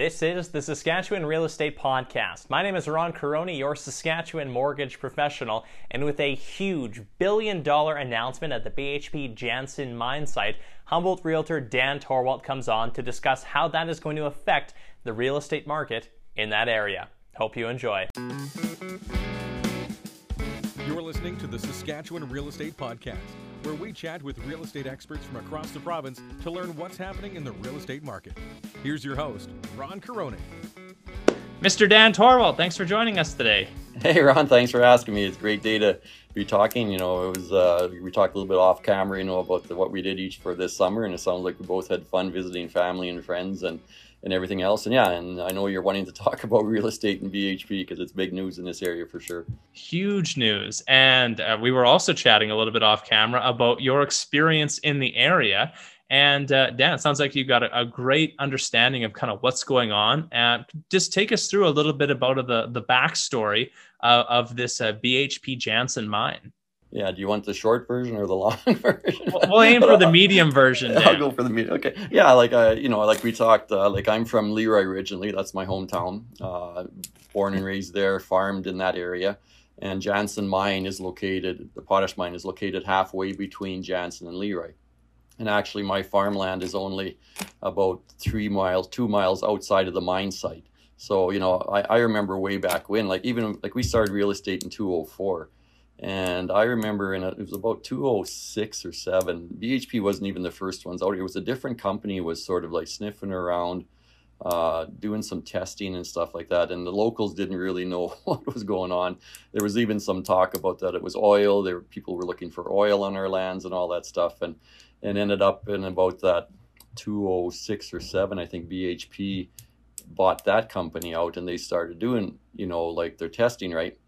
This is the Saskatchewan Real Estate Podcast. My name is Ron Caroni, your Saskatchewan mortgage professional, and with a huge billion dollar announcement at the BHP Jansen mine site, Humboldt realtor Dan Torwalt comes on to discuss how that is going to affect the real estate market in that area. Hope you enjoy. You're listening to the Saskatchewan Real Estate Podcast, where we chat with real estate experts from across the province to learn what's happening in the real estate market. Here's your host, Ron Caroni. Mr. Dan Torwalt, thanks for joining us today. Hey, Ron, thanks for asking me. It's a great day to be talking. You know, it was uh, we talked a little bit off camera, you know, about the, what we did each for this summer, and it sounds like we both had fun visiting family and friends and and everything else. And yeah, and I know you're wanting to talk about real estate and BHP because it's big news in this area for sure. Huge news. And uh, we were also chatting a little bit off camera about your experience in the area. And uh, Dan, it sounds like you've got a, a, great understanding of kind of what's going on. And just take us through a little bit about the the backstory uh, of this uh, BHP Jansen mine. Yeah, do you want the short version or the long version? We'll aim for the medium version. I'll go for the medium. Okay, yeah, like uh, you know, like we talked, uh, like I'm from Leroy originally. That's my hometown. Uh, born and raised there, farmed in that area, and Jansen Mine is located. The potash mine is located halfway between Jansen and Leroy, and actually, my farmland is only about three miles, two miles outside of the mine site. So you know, I, I remember way back when, like even like we started real estate in 204 and I remember in a, it was about 206 or 7. BHP wasn't even the first ones out. It was a different company was sort of like sniffing around, uh, doing some testing and stuff like that. And the locals didn't really know what was going on. There was even some talk about that it was oil. There people were looking for oil on our lands and all that stuff. And and ended up in about that 206 or 7, I think BHP bought that company out and they started doing, you know, like their testing, right?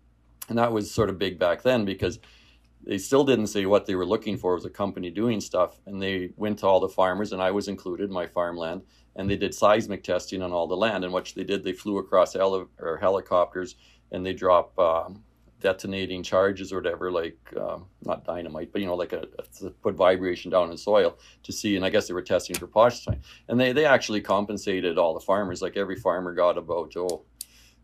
And that was sort of big back then because they still didn't say what they were looking for was a company doing stuff. And they went to all the farmers, and I was included, my farmland, and they did seismic testing on all the land. And what they did, they flew across heli- or helicopters and they drop um, detonating charges or whatever, like um, not dynamite, but you know, like a, a, put vibration down in soil to see. And I guess they were testing for potash. And they, they actually compensated all the farmers. Like every farmer got about, oh,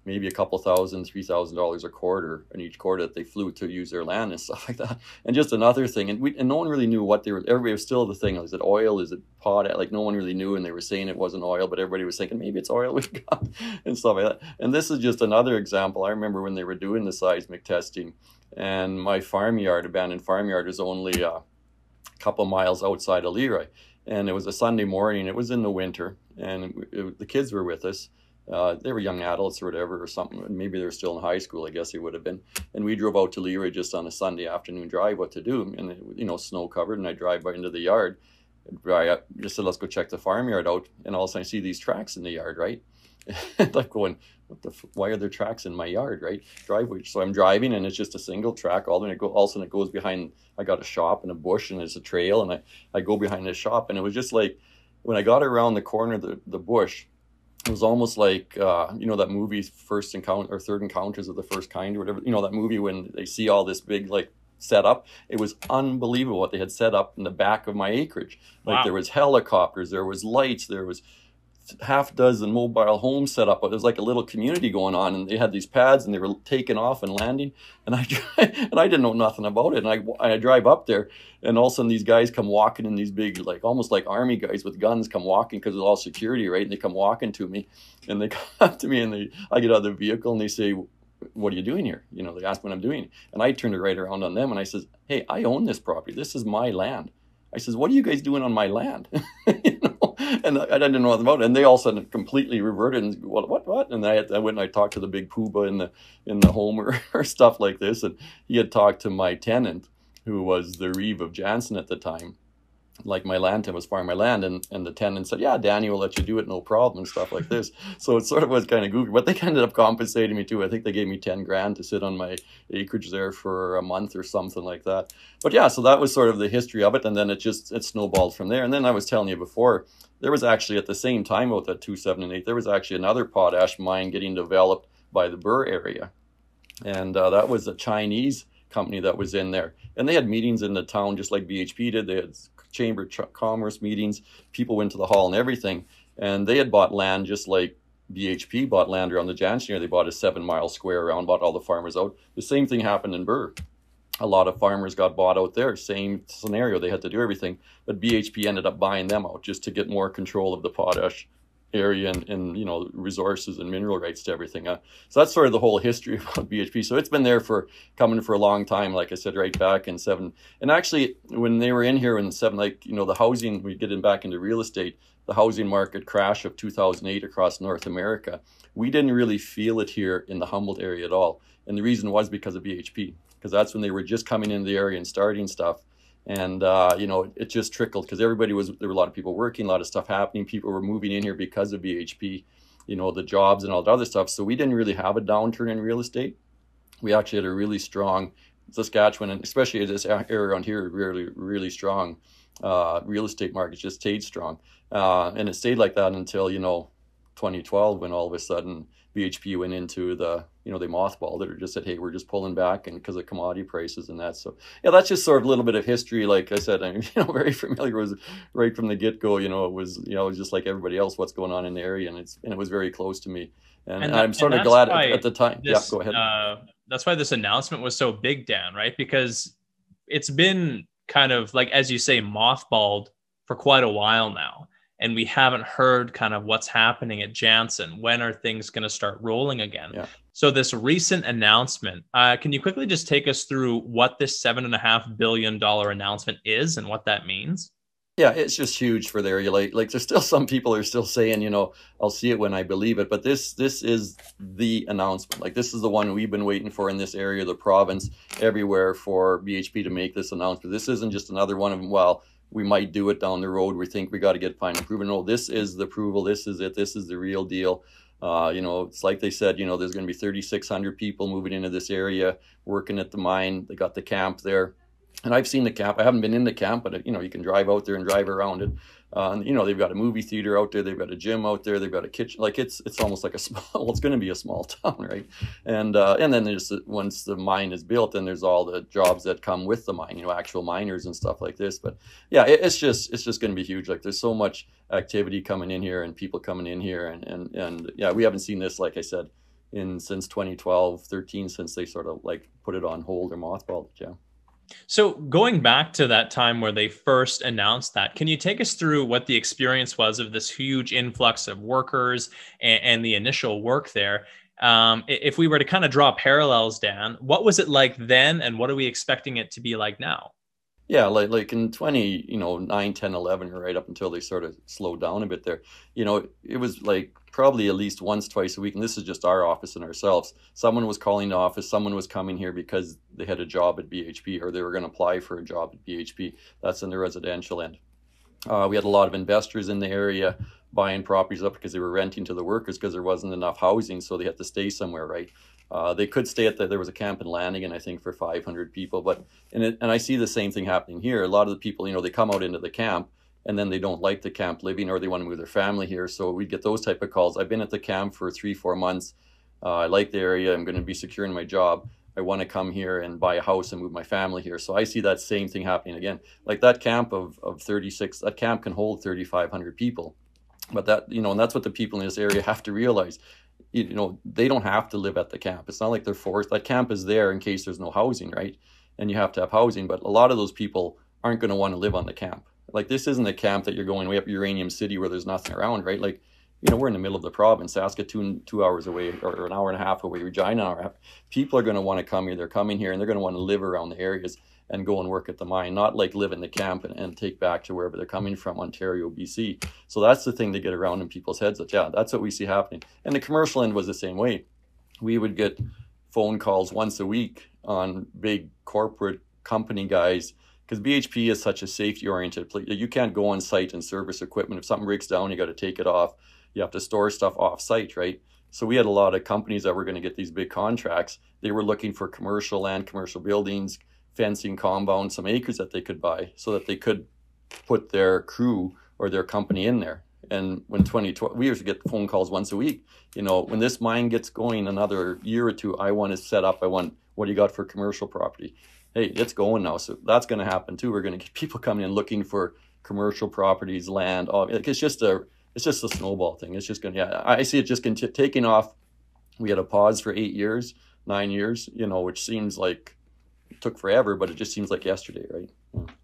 maybe a couple thousand, three thousand dollars a quarter in each quarter that they flew to use their land and stuff like that. And just another thing, and we and no one really knew what they were. Everybody was still the thing: is it oil? Is it pot? Like no one really knew, and they were saying it wasn't oil, but everybody was thinking maybe it's oil we got and stuff like that. And this is just another example. I remember when they were doing the seismic testing, and my farmyard, abandoned farmyard, was only a couple miles outside of Leroy. And it was a Sunday morning. It was in the winter, and it, the kids were with us uh, they were young adults or whatever or something. Maybe they were still in high school. I guess they would have been. And we drove out to Leroy just on a Sunday afternoon drive. What to do? And you know, snow covered. And I drive by into the yard. I just said, let's go check the farmyard out. And all of a sudden, I see these tracks in the yard, right? like going, what the? F- why are there tracks in my yard, right? Driveway. So I'm driving, and it's just a single track. All go, all of a sudden, it goes behind. I got a shop and a bush, and it's a trail, and I I go behind the shop, and it was just like when I got around the corner of the the bush it was almost like uh, you know that movie first encounter or third encounters of the first kind or whatever you know that movie when they see all this big like setup it was unbelievable what they had set up in the back of my acreage like wow. there was helicopters there was lights there was half dozen mobile homes set up. But it was like a little community going on, and they had these pads, and they were taking off and landing. And I and I didn't know nothing about it. And I I drive up there, and all of a sudden these guys come walking in these big, like almost like army guys with guns, come walking because it's all security, right? And they come walking to me, and they come up to me, and they I get out of the vehicle, and they say. What are you doing here? You know, they ask what I'm doing. And I turned it right around on them and I says, Hey, I own this property. This is my land. I says, What are you guys doing on my land? you know? And I didn't know about it. And they all sudden completely reverted and what, what, what? And I, had, I went and I talked to the big poobah in the in the home or, or stuff like this. And he had talked to my tenant, who was the Reeve of Jansen at the time, like my land tenant was farming my land and, and the tenant said, yeah, Danny will let you do it, no problem and stuff like this. so it sort of was kind of goofy, but they ended up compensating me too. I think they gave me 10 grand to sit on my acreage there for a month or something like that. But yeah, so that was sort of the history of it. And then it just, it snowballed from there. And then I was telling you before, there was actually at the same time about that 2, 7, and 8, there was actually another potash mine getting developed by the Burr area. And uh, that was a Chinese company that was in there. And they had meetings in the town just like BHP did. They had chamber ch- commerce meetings. People went to the hall and everything. And they had bought land just like BHP bought land around the Jansen here. They bought a seven mile square around, bought all the farmers out. The same thing happened in Burr. A lot of farmers got bought out there. Same scenario. They had to do everything, but BHP ended up buying them out just to get more control of the potash area and, and you know resources and mineral rights to everything. Uh, so that's sort of the whole history about BHP. So it's been there for coming for a long time. Like I said, right back in seven. And actually, when they were in here in seven, like you know the housing, we get in back into real estate. The housing market crash of 2008 across North America. We didn't really feel it here in the Humboldt area at all. And the reason was because of BHP, because that's when they were just coming into the area and starting stuff. And uh, you know it just trickled because everybody was there were a lot of people working a lot of stuff happening. People were moving in here because of bhp you know the jobs and all the other stuff. So we didn't really have a downturn in real estate. We actually had a really strong saskatchewan and especially this area around here really really strong uh, real estate market just stayed strong. Uh, and it stayed like that until you know 2012 when all of a sudden BHP went into the, you know, they mothballed it or just said, hey, we're just pulling back and because of commodity prices and that. So yeah, that's just sort of a little bit of history. Like I said, I'm you know very familiar with right from the get go. You know, it was you know it was just like everybody else, what's going on in the area, and it's and it was very close to me. And, and that, I'm sort of glad at, at, the time. This, yeah, go ahead. Uh, that's why this announcement was so big, Dan. Right, because it's been kind of like as you say, mothballed for quite a while now and we haven't heard kind of what's happening at Jansen. When are things going to start rolling again? Yeah. So this recent announcement, uh, can you quickly just take us through what this seven and a half billion dollar announcement is and what that means? Yeah, it's just huge for there. area. Like, like there's still some people are still saying, you know, I'll see it when I believe it. But this, this is the announcement. Like, this is the one we've been waiting for in this area, of the province, everywhere for BHP to make this announcement. This isn't just another one of them. Well, we might do it down the road. We think we got to get final approval. No, this is the approval. This is it. This is the real deal. Uh, you know, it's like they said, you know, there's going to be 3,600 people moving into this area, working at the mine. They got the camp there. And I've seen the camp. I haven't been in the camp, but, you know, you can drive out there and drive around it. Uh, you know, they've got a movie theater out there. They've got a gym out there. They've got a kitchen. Like it's it's almost like a small. Well, it's going to be a small town, right? And uh, and then there's once the mine is built, then there's all the jobs that come with the mine. You know, actual miners and stuff like this. But yeah, it, it's just it's just going to be huge. Like there's so much activity coming in here and people coming in here, and and and yeah, we haven't seen this like I said in since 2012, 13, since they sort of like put it on hold or mothballed it. Yeah. So, going back to that time where they first announced that, can you take us through what the experience was of this huge influx of workers and, and the initial work there? Um, if we were to kind of draw parallels, Dan, what was it like then, and what are we expecting it to be like now? Yeah, like like in 20, you know, 9, 10, 11, right up until they sort of slowed down a bit there. You know, it was like probably at least once, twice a week, and this is just our office and ourselves. Someone was calling the office, someone was coming here because they had a job at BHP or they were going to apply for a job at BHP. That's in the residential end. Uh, we had a lot of investors in the area buying properties up because they were renting to the workers because there wasn't enough housing, so they had to stay somewhere, right? Uh, they could stay at the, there was a camp in Lanigan, I think, for 500 people. But, and, it, and I see the same thing happening here. A lot of the people, you know, they come out into the camp and then they don't like the camp living or they want to move their family here. So we get those type of calls. I've been at the camp for three, four months. Uh, I like the area. I'm going to be secure in my job. I want to come here and buy a house and move my family here. So I see that same thing happening again. Like that camp of, of 36, that camp can hold 3,500 people. But that, you know, and that's what the people in this area have to realize you know they don't have to live at the camp it's not like they're forced that camp is there in case there's no housing right and you have to have housing but a lot of those people aren't going to want to live on the camp like this isn't a camp that you're going way up uranium city where there's nothing around right like you know we're in the middle of the province saskatoon two hours away or an hour and a half away regina hour and a half. people are going to want to come here they're coming here and they're going to want to live around the areas and go and work at the mine, not like live in the camp and, and take back to wherever they're coming from, Ontario, BC. So that's the thing to get around in people's heads that, yeah, that's what we see happening. And the commercial end was the same way. We would get phone calls once a week on big corporate company guys because BHP is such a safety oriented place. You can't go on site and service equipment. If something breaks down, you got to take it off. You have to store stuff off site, right? So we had a lot of companies that were going to get these big contracts. They were looking for commercial land, commercial buildings, fencing compound, some acres that they could buy so that they could put their crew or their company in there. And when 2012, we used to get phone calls once a week. You know, when this mine gets going another year or two, I want to set up. I want what do you got for commercial property? Hey, it's going now, so that's going to happen too. We're going to get people coming in looking for commercial properties, land. All it's just a it's just a snowball thing. It's just going to, yeah, I see it just continue, taking off. We had a pause for eight years, nine years, you know, which seems like took forever, but it just seems like yesterday, right?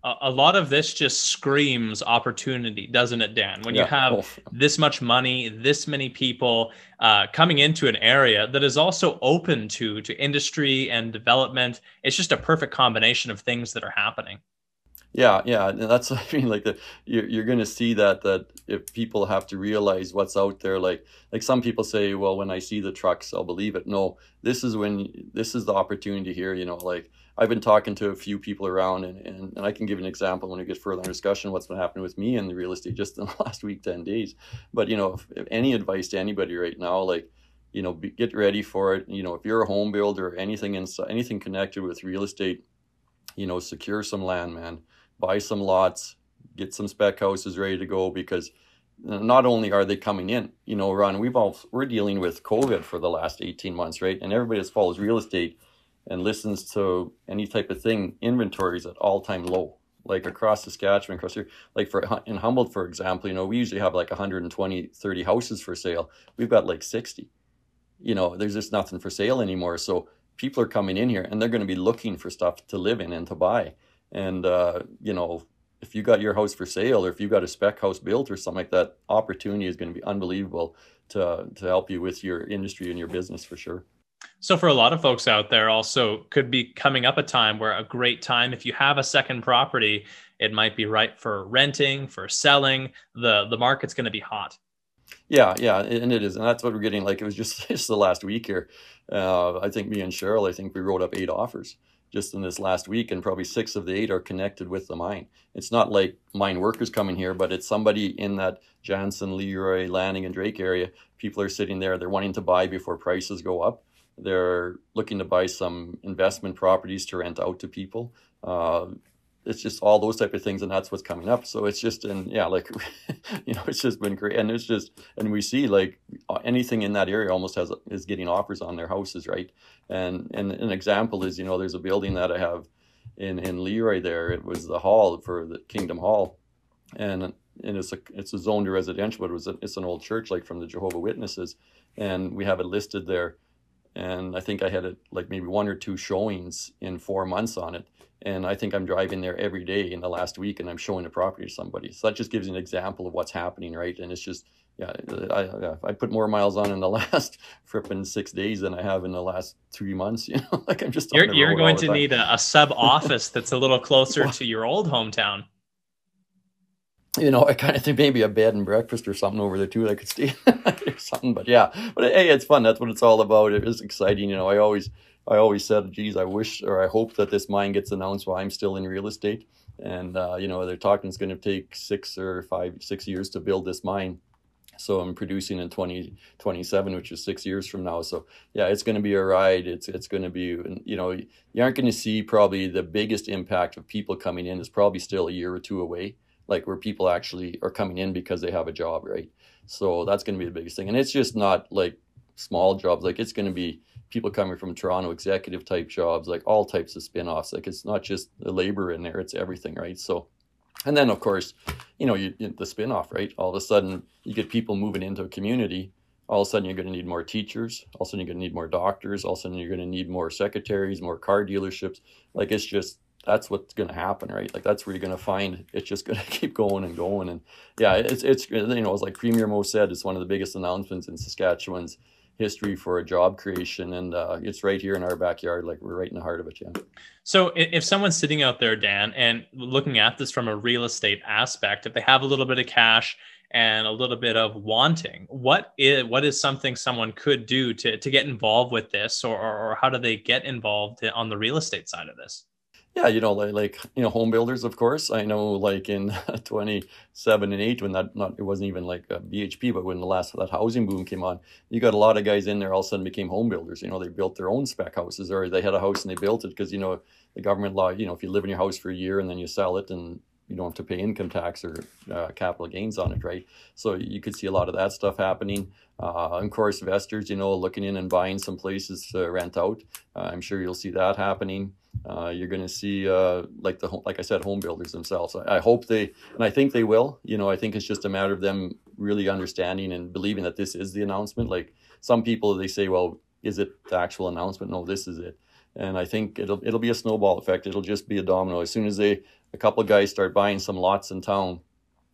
A, lot of this just screams opportunity, doesn't it, Dan? When yeah. you have this much money, this many people uh, coming into an area that is also open to to industry and development, it's just a perfect combination of things that are happening. Yeah, yeah, and that's I mean, like the you're you're going to see that that if people have to realize what's out there, like like some people say, well, when I see the trucks, I'll believe it. No, this is when this is the opportunity here. You know, like I've been talking to a few people around, and and, and I can give an example when we get further in discussion what's been happening with me in the real estate just in the last week, ten days. But you know, if, if any advice to anybody right now, like you know, be, get ready for it. You know, if you're a home builder or anything in anything connected with real estate, you know, secure some land, man buy some lots, get some spec houses ready to go because uh, not only are they coming in, you know, Ron, we've all we're dealing with COVID for the last 18 months, right? And everybody that follows real estate and listens to any type of thing, inventories at all time low. Like across Saskatchewan, across here, like for in Humboldt, for example, you know, we usually have like 120, 30 houses for sale. We've got like 60. You know, there's just nothing for sale anymore. So people are coming in here and they're going to be looking for stuff to live in and to buy. And, uh, you know, if you got your house for sale or if you got a spec house built or something like that, opportunity is going to be unbelievable to, to help you with your industry and your business for sure. So for a lot of folks out there also could be coming up a time where a great time if you have a second property, it might be right for renting, for selling. The the market's going to be hot. Yeah, yeah, and it is, and that's what we're getting. Like it was just just the last week here. Uh, I think me and Cheryl, I think we wrote up eight offers just in this last week, and probably six of the eight are connected with the mine. It's not like mine workers coming here, but it's somebody in that Jansen, Leroy, Lanigan, and Drake area. People are sitting there, they're wanting to buy before prices go up. They're looking to buy some investment properties to rent out to people. Uh, it's just all those type of things and that's what's coming up. So it's just and yeah like you know it's just been great. And it's just and we see like anything in that area almost has is getting offers on their houses right? And and an example is you know there's a building that i have in in leroy there. It was the hall for the kingdom hall. And and it's a it's a zoned residential but it was a, it's an old church like from the jehovah witnesses. And we have it listed there and i think i had it like maybe one or two showings in four months on it and I think I'm driving there every day in the last week and I'm showing the property to somebody. So that just gives you an example of what's happening, right? And it's just, yeah, I, I put more miles on in the last fripping six days than I have in the last three months. You know, like I'm just. You're, you're going to need a, a sub office that's a little closer to your old hometown. You know, I kind of think maybe a bed and breakfast or something over there too. That I could stay or something, but yeah, but hey, it's fun. That's what it's all about. It is exciting. You know, I always I always said, geez, I wish or I hope that this mine gets announced while I'm still in real estate. And, uh, you know, they're talking it's going to take six or five, six years to build this mine. So I'm producing in 2027, which is six years from now. So yeah, it's going to be a ride. It's it's going to be, you know, you aren't going to see probably the biggest impact of people coming in is probably still a year or two away, like where people actually are coming in because they have a job, right? So that's going to be the biggest thing. And it's just not like small jobs. Like it's going to be people coming from Toronto, executive type jobs, like all types of spin-offs. Like it's not just the labor in there, it's everything, right? So and then of course, you know, you, the spin-off, right? All of a sudden you get people moving into a community. All of a sudden you're going to need more teachers. All of a sudden you're going to need more doctors. All of a sudden you're going to need more secretaries, more car dealerships. Like it's just that's what's going to happen, right? Like that's where you're going to find it's just going to keep going and going. And yeah, it's it's you know, it's like Premier Moe said, it's one of the biggest announcements in Saskatchewan's history for a job creation. And uh, it's right here in our backyard. Like we're right in the heart of it yeah so if someone's sitting out there dan and looking at this from a real estate aspect if they have a little bit of cash and a little bit of wanting what is what is something someone could do to, to get involved with this? Or, or how do they get involved on the real estate side of this yeah, you know, like, like you know, home builders, of course. I know, like in twenty seven and eight, when that not it wasn't even like a BHP, but when the last that housing boom came on, you got a lot of guys in there all of a sudden became home builders. You know, they built their own spec houses, or they had a house and they built it because you know the government law. You know, if you live in your house for a year and then you sell it, and you don't have to pay income tax or uh, capital gains on it, right? So you could see a lot of that stuff happening. Uh, of course, investors, you know, looking in and buying some places to rent out. Uh, I'm sure you'll see that happening. Uh, you're going to see, uh, like the like I said, home builders themselves. I, I, hope they, and I think they will. You know, I think it's just a matter of them really understanding and believing that this is the announcement. Like some people, they say, "Well, is it the actual announcement?" No, this is it. And I think it'll it'll be a snowball effect. It'll just be a domino. As soon as they a couple guys start buying some lots in town,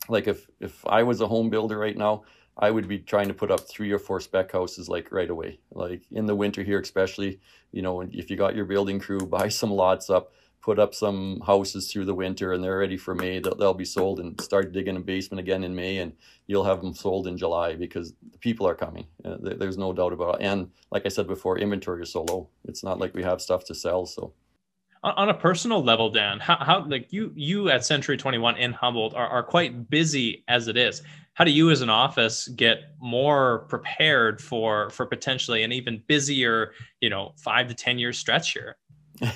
like if if I was a home builder right now, I would be trying to put up three or four spec houses like right away. Like in the winter here, especially, you know, if you got your building crew, buy some lots up, put up some houses through the winter, and they're ready for May. They'll, they'll be sold and start digging a basement again in May, and you'll have them sold in July because the people are coming. Uh, there's no doubt about it. And like I said before, inventory is so low. It's not like we have stuff to sell. So on a personal level dan how, how like you you at century 21 in humboldt are, are quite busy as it is. How do you as an office get more prepared for for potentially an even busier you know five to ten year stretch here?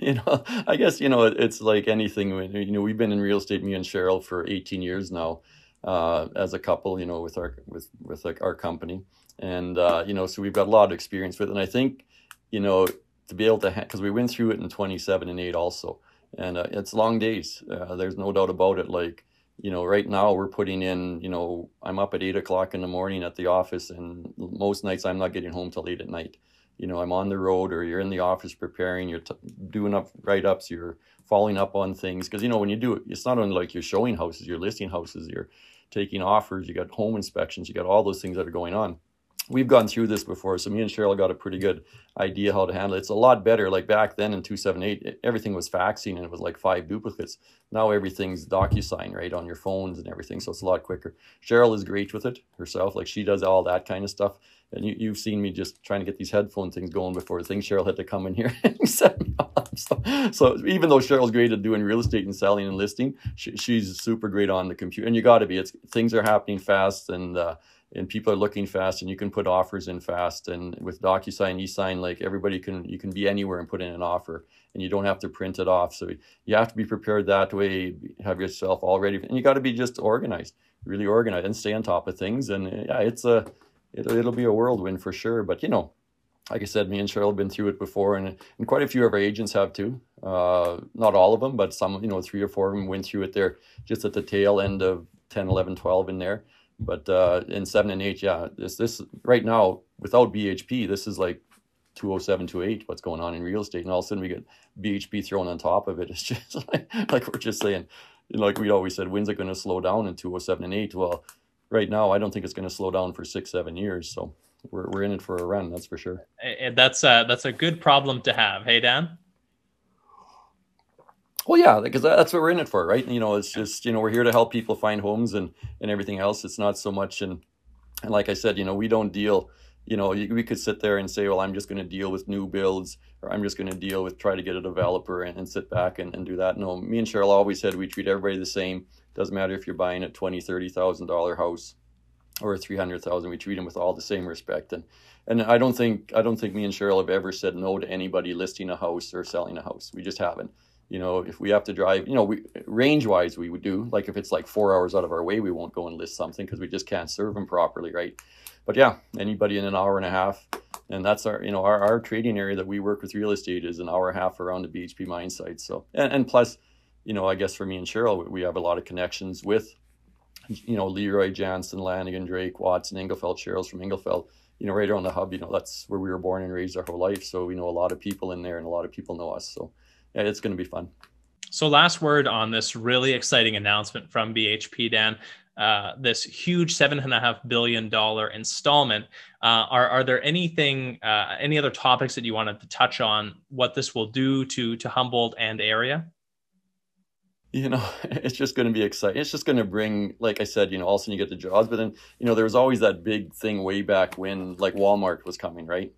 You know i guess you know it's like anything you know we've been in real estate me and cheryl for 18 years now uh, as a couple you know with our with with like our company. And uh, you know so we've got a lot of experience with it. And i think you know to be able to because we went through it in 27 and 8 also and uh, it's long days uh, there's no doubt about it like you know, right now we're putting in, you know, I'm up at eight o'clock in the morning at the office, and most nights I'm not getting home till eight at night. You know, I'm on the road or you're in the office preparing, you're t- doing up write ups, you're following up on things. Because, you know, when you do it, it's not only like you're showing houses, you're listing houses, you're taking offers, you got home inspections, you got all those things that are going on we've gone through this before, so me and Cheryl got a pretty good idea how to handle it. It's a lot better. Like back then in 278, everything was faxing and it was like five duplicates. Now everything's DocuSign, right, on your phones and everything, so it's a lot quicker. Cheryl is great with it herself. Like she does all that kind of stuff. And you, you've seen me just trying to get these headphone things going before the thing. Cheryl had to come in here and set me up. So, so even though Cheryl's great at doing real estate and selling and listing, she, she's super great on the computer. And you got to be. It's things are happening fast and uh, and people are looking fast and you can put offers in fast and with DocuSign, eSign, like everybody can you can be anywhere and put in an offer and you don't have to print it off. So you have to be prepared that way, have yourself all ready and you got to be just organized, really organized and stay on top of things. And yeah, it's a it, it'll be a whirlwind for sure. But you know, like I said, me and Cheryl have been through it before, and, and quite a few of our agents have too. Uh, not all of them, but some, you know, three or four of them went through it there just at the tail end of 10, 11, 12 in there. But uh, in seven and eight, yeah, this this right now without BHP, this is like 207, 28, what's going on in real estate, and all of a sudden we get BHP thrown on top of it. It's just like, like we're just saying, like we always said, when's it going to slow down in 207 and eight? Well, right now I don't think it's going to slow down for six, seven years. So we're we're in it for a run, that's for sure. And that's a, that's a good problem to have. Hey, Dan. Well, yeah, because that's what we're in it for, right? You know, it's just you know we're here to help people find homes and and everything else. It's not so much and and like I said, you know, we don't deal. You know, we could sit there and say, well, I'm just going to deal with new builds, or I'm just going to deal with try to get a developer and, and sit back and, and do that. No, me and Cheryl always said we treat everybody the same. Doesn't matter if you're buying a twenty, thirty thousand dollar house or a three hundred thousand. We treat them with all the same respect. And and I don't think I don't think me and Cheryl have ever said no to anybody listing a house or selling a house. We just haven't you know if we have to drive you know we range wise we would do like if it's like four hours out of our way we won't go and list something because we just can't serve them properly right? But yeah anybody in an hour and a half and that's our you know our, our trading area that we work with real estate is an hour and a half around the bhp mine site so and, and plus you know i guess for me and cheryl we have a lot of connections with you know leroy jansen lanigan drake watson Englefeld cheryl's from Englefeld you know right around the hub you know that's where we were born and raised our whole life so we know a lot of people in there and a lot of people know us so it's going to be fun. So, last word on this really exciting announcement from BHP, Dan. Uh, this huge seven and a half billion dollar installment. Uh, are are there anything, uh, any other topics that you wanted to touch on? What this will do to to Humboldt and area? You know, it's just going to be exciting. It's just going to bring, like I said, you know, all of a sudden you get the jobs. But then, you know, there was always that big thing way back when, like Walmart was coming, right?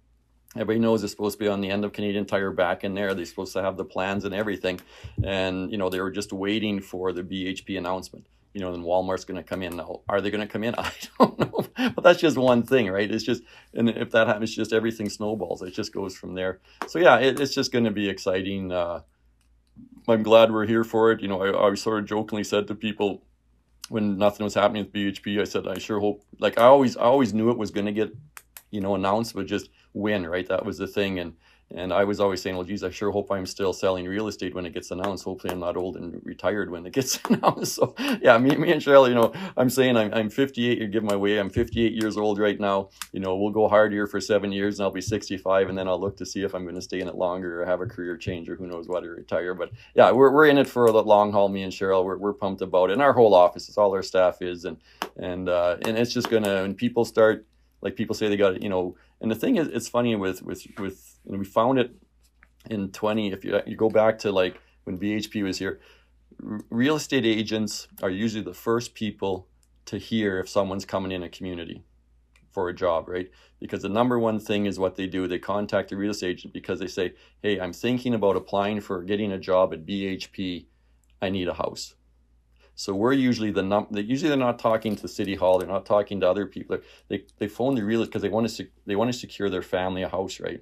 Everybody knows it's supposed to be on the end of Canadian Tire back in there. They're supposed to have the plans and everything. And, you know, they were just waiting for the BHP announcement. You know, then Walmart's going to come in. Now, are they going to come in? I don't know. But that's just one thing, right? It's just, and if that happens, just everything snowballs. It just goes from there. So, yeah, it, it's just going to be exciting. Uh, I'm glad we're here for it. You know, I, I sort of jokingly said to people when nothing was happening with BHP, I said, I sure hope, like I always, I always knew it was going to get you know, announced, but just win, right? That was the thing. And and I was always saying, well, geez, I sure hope I'm still selling real estate when it gets announced. Hopefully, I'm not old and retired when it gets announced. So, yeah, me, me and Cheryl, you know, I'm saying I'm, I'm 58. You give my way. I'm 58 years old right now. You know, we'll go hard here for seven years, and I'll be 65, and then I'll look to see if I'm going to stay in it longer or have a career change or who knows what or retire. But yeah, we're, we're in it for the long haul. Me and Cheryl, we're, we're pumped about it. And our whole office, it's all our staff is, and and uh, and it's just gonna when people start like people say they got it, you know. And the thing is, it's funny with with with and we found it in 20 if you, you go back to like when BHP was here r- real estate agents are usually the first people to hear if someone's coming in a community for a job right because the number one thing is what they do they contact the real estate agent because they say hey i'm thinking about applying for getting a job at bhp i need a house so we're usually the num. They, usually they're not talking to city hall. They're not talking to other people. They they phone the real because they want to sec- they want to secure their family a house, right?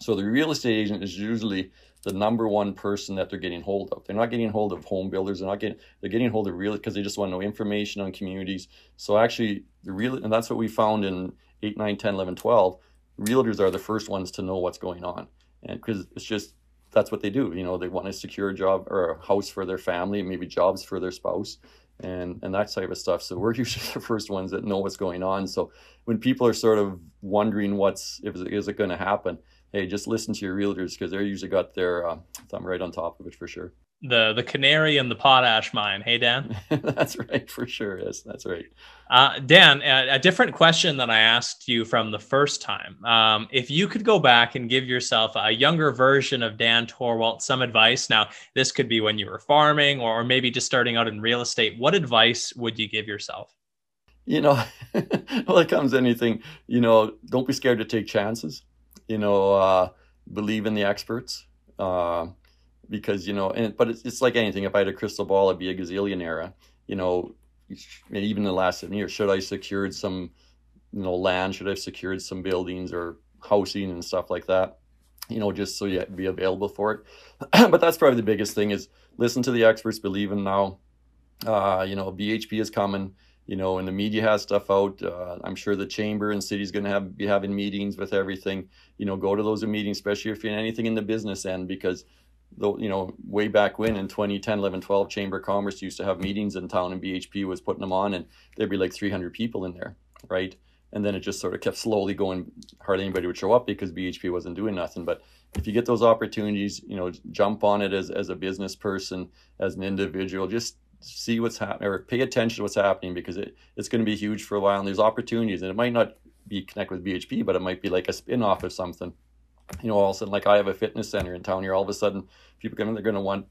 So the real estate agent is usually the number one person that they're getting hold of. They're not getting hold of home builders. They're not getting they're getting hold of real because they just want to know information on communities. So actually the real and that's what we found in 8, 9, 10, 11, 12. Realtors are the first ones to know what's going on. And because it's just that's what they do. You know, they want to secure a job or a house for their family, maybe jobs for their spouse and and that type of stuff. So we're usually the first ones that know what's going on. So when people are sort of wondering what's if is it going to happen, hey, just listen to your realtors because they're usually got their uh, thumb right on top of it for sure. The the canary and the potash mine. Hey, Dan. that's right, for sure. Yes, that's right. Uh, Dan, a, a, different question than I asked you from the first time. Um, if you could go back and give yourself a younger version of Dan Torwalt some advice, now this could be when you were farming or maybe just starting out in real estate. What advice would you give yourself? You know, well, it comes to anything. You know, don't be scared to take chances you know, uh, believe in the experts. Uh, because, you know, and, but it's, it's like anything. If I had a crystal ball, I'd be a gazillionaire. You know, even in the last seven years, should I secured some, you know, land? Should I have secured some buildings or housing and stuff like that? You know, just so you be available for it. but that's probably the biggest thing is listen to the experts, believe in now. Uh, you know, BHP is coming you know, and the media has stuff out. Uh, I'm sure the chamber and city's going to have be having meetings with everything. You know, go to those meetings, especially if you're in anything in the business end, because though you know way back when in 2010 11 12 chamber of commerce used to have meetings in town and bhp was putting them on and there'd be like 300 people in there right and then it just sort of kept slowly going hardly anybody would show up because bhp wasn't doing nothing but if you get those opportunities you know jump on it as, as a business person as an individual just see what's happening or pay attention to what's happening because it, it's going to be huge for a while and there's opportunities and it might not be connected with BHP, but it might be like a spin-off of something. You know, all of a sudden, like I have a fitness center in town here, all of a sudden people come in, they're going to want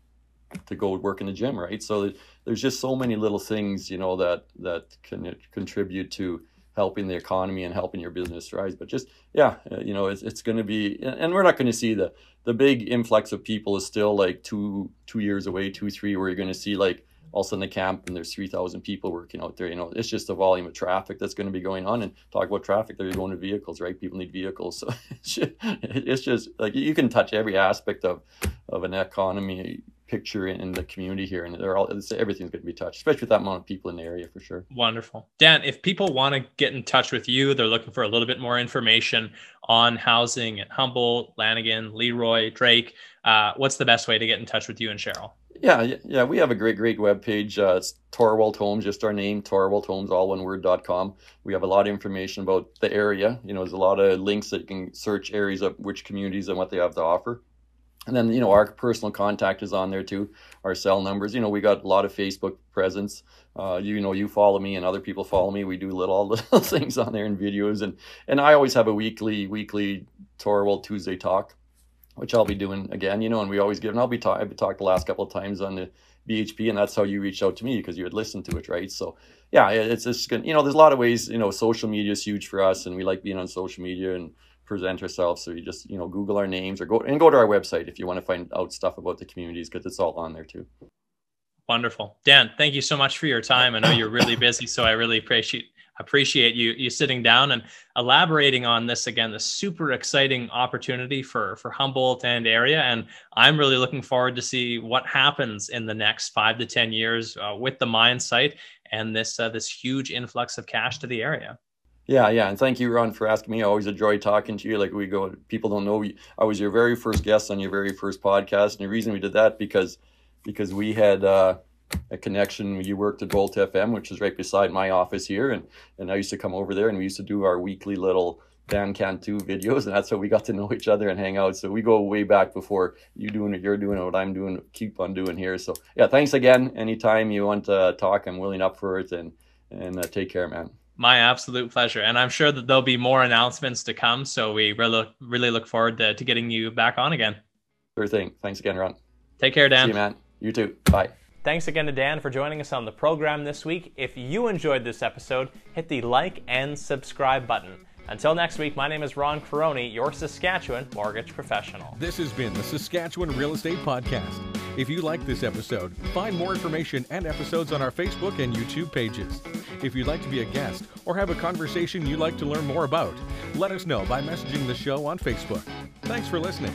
to go work in the gym, right? So there's just so many little things, you know, that, that can contribute to helping the economy and helping your business rise. But just, yeah, uh, you know, it's, it's going to be, and we're not going to see the, the big influx of people is still like two, two years away, two, three, where you're going to see like, all of a sudden the camp and there's 3,000 people working out there. You know, it's just the volume of traffic that's going to be going on. And talk about traffic, they're going to vehicles, right? People need vehicles. So it's just, it's just like you can touch every aspect of, of an economy picture in the community here and they're all everything's going to be touched especially with that amount of people in the area for sure wonderful dan if people want to get in touch with you they're looking for a little bit more information on housing at humboldt lanigan leroy drake uh, what's the best way to get in touch with you and cheryl yeah, yeah, we have a great, great web page. Uh, it's Torwalt Homes, just our name, Torwalt Homes, all one word word.com. We have a lot of information about the area. You know, there's a lot of links that you can search areas of which communities and what they have to offer. And then, you know, our personal contact is on there too, our cell numbers. You know, we got a lot of Facebook presence. Uh, you, know, you follow me and other people follow me. We do little, little things on there and videos. And, and I always have a weekly, weekly Torwalt Tuesday talk which I'll be doing again, you know, and we always give, and I'll be talking, I've talked the last couple of times on the BHP, and that's how you reached out to me because you had listened to it, right? So, yeah, it's just good. You know, there's a lot of ways, you know, social media is huge for us, and we like being on social media and present ourselves. So you just, you know, Google our names or go and go to our website if you want to find out stuff about the communities because it's all on there too. Wonderful. Dan, thank you so much for your time. I know you're really busy, so I really appreciate appreciate you you sitting down and elaborating on this again this super exciting opportunity for for humboldt and area and i'm really looking forward to see what happens in the next five to ten years uh, with the mine site and this uh, this huge influx of cash to the area Yeah, yeah, and thank you, Ron, for asking me. I always enjoy talking to you. Like we go, people don't know I was your very first guest on your very first podcast, and the reason we did that because because we had uh, a connection. You worked at Bolt FM, which is right beside my office here, and and I used to come over there, and we used to do our weekly little Dan Cantu videos, and that's how we got to know each other and hang out. So we go way back before you doing what you're doing, and what I'm doing, keep on doing here. So yeah, thanks again. Anytime you want to talk, I'm willing up for it, and and uh, take care, man. My absolute pleasure, and I'm sure that there'll be more announcements to come. So we really really look forward to, to getting you back on again. Sure thing. Thanks again, Ron. Take care, Dan. See you, man. You too. Bye. Thanks again to Dan for joining us on the program this week. If you enjoyed this episode, hit the like and subscribe button. Until next week, my name is Ron Caroni, your Saskatchewan mortgage professional. This has been the Saskatchewan Real Estate Podcast. If you like this episode, find more information and episodes on our Facebook and YouTube pages. If you'd like to be a guest or have a conversation you'd like to learn more about, let us know by messaging the show on Facebook. Thanks for listening.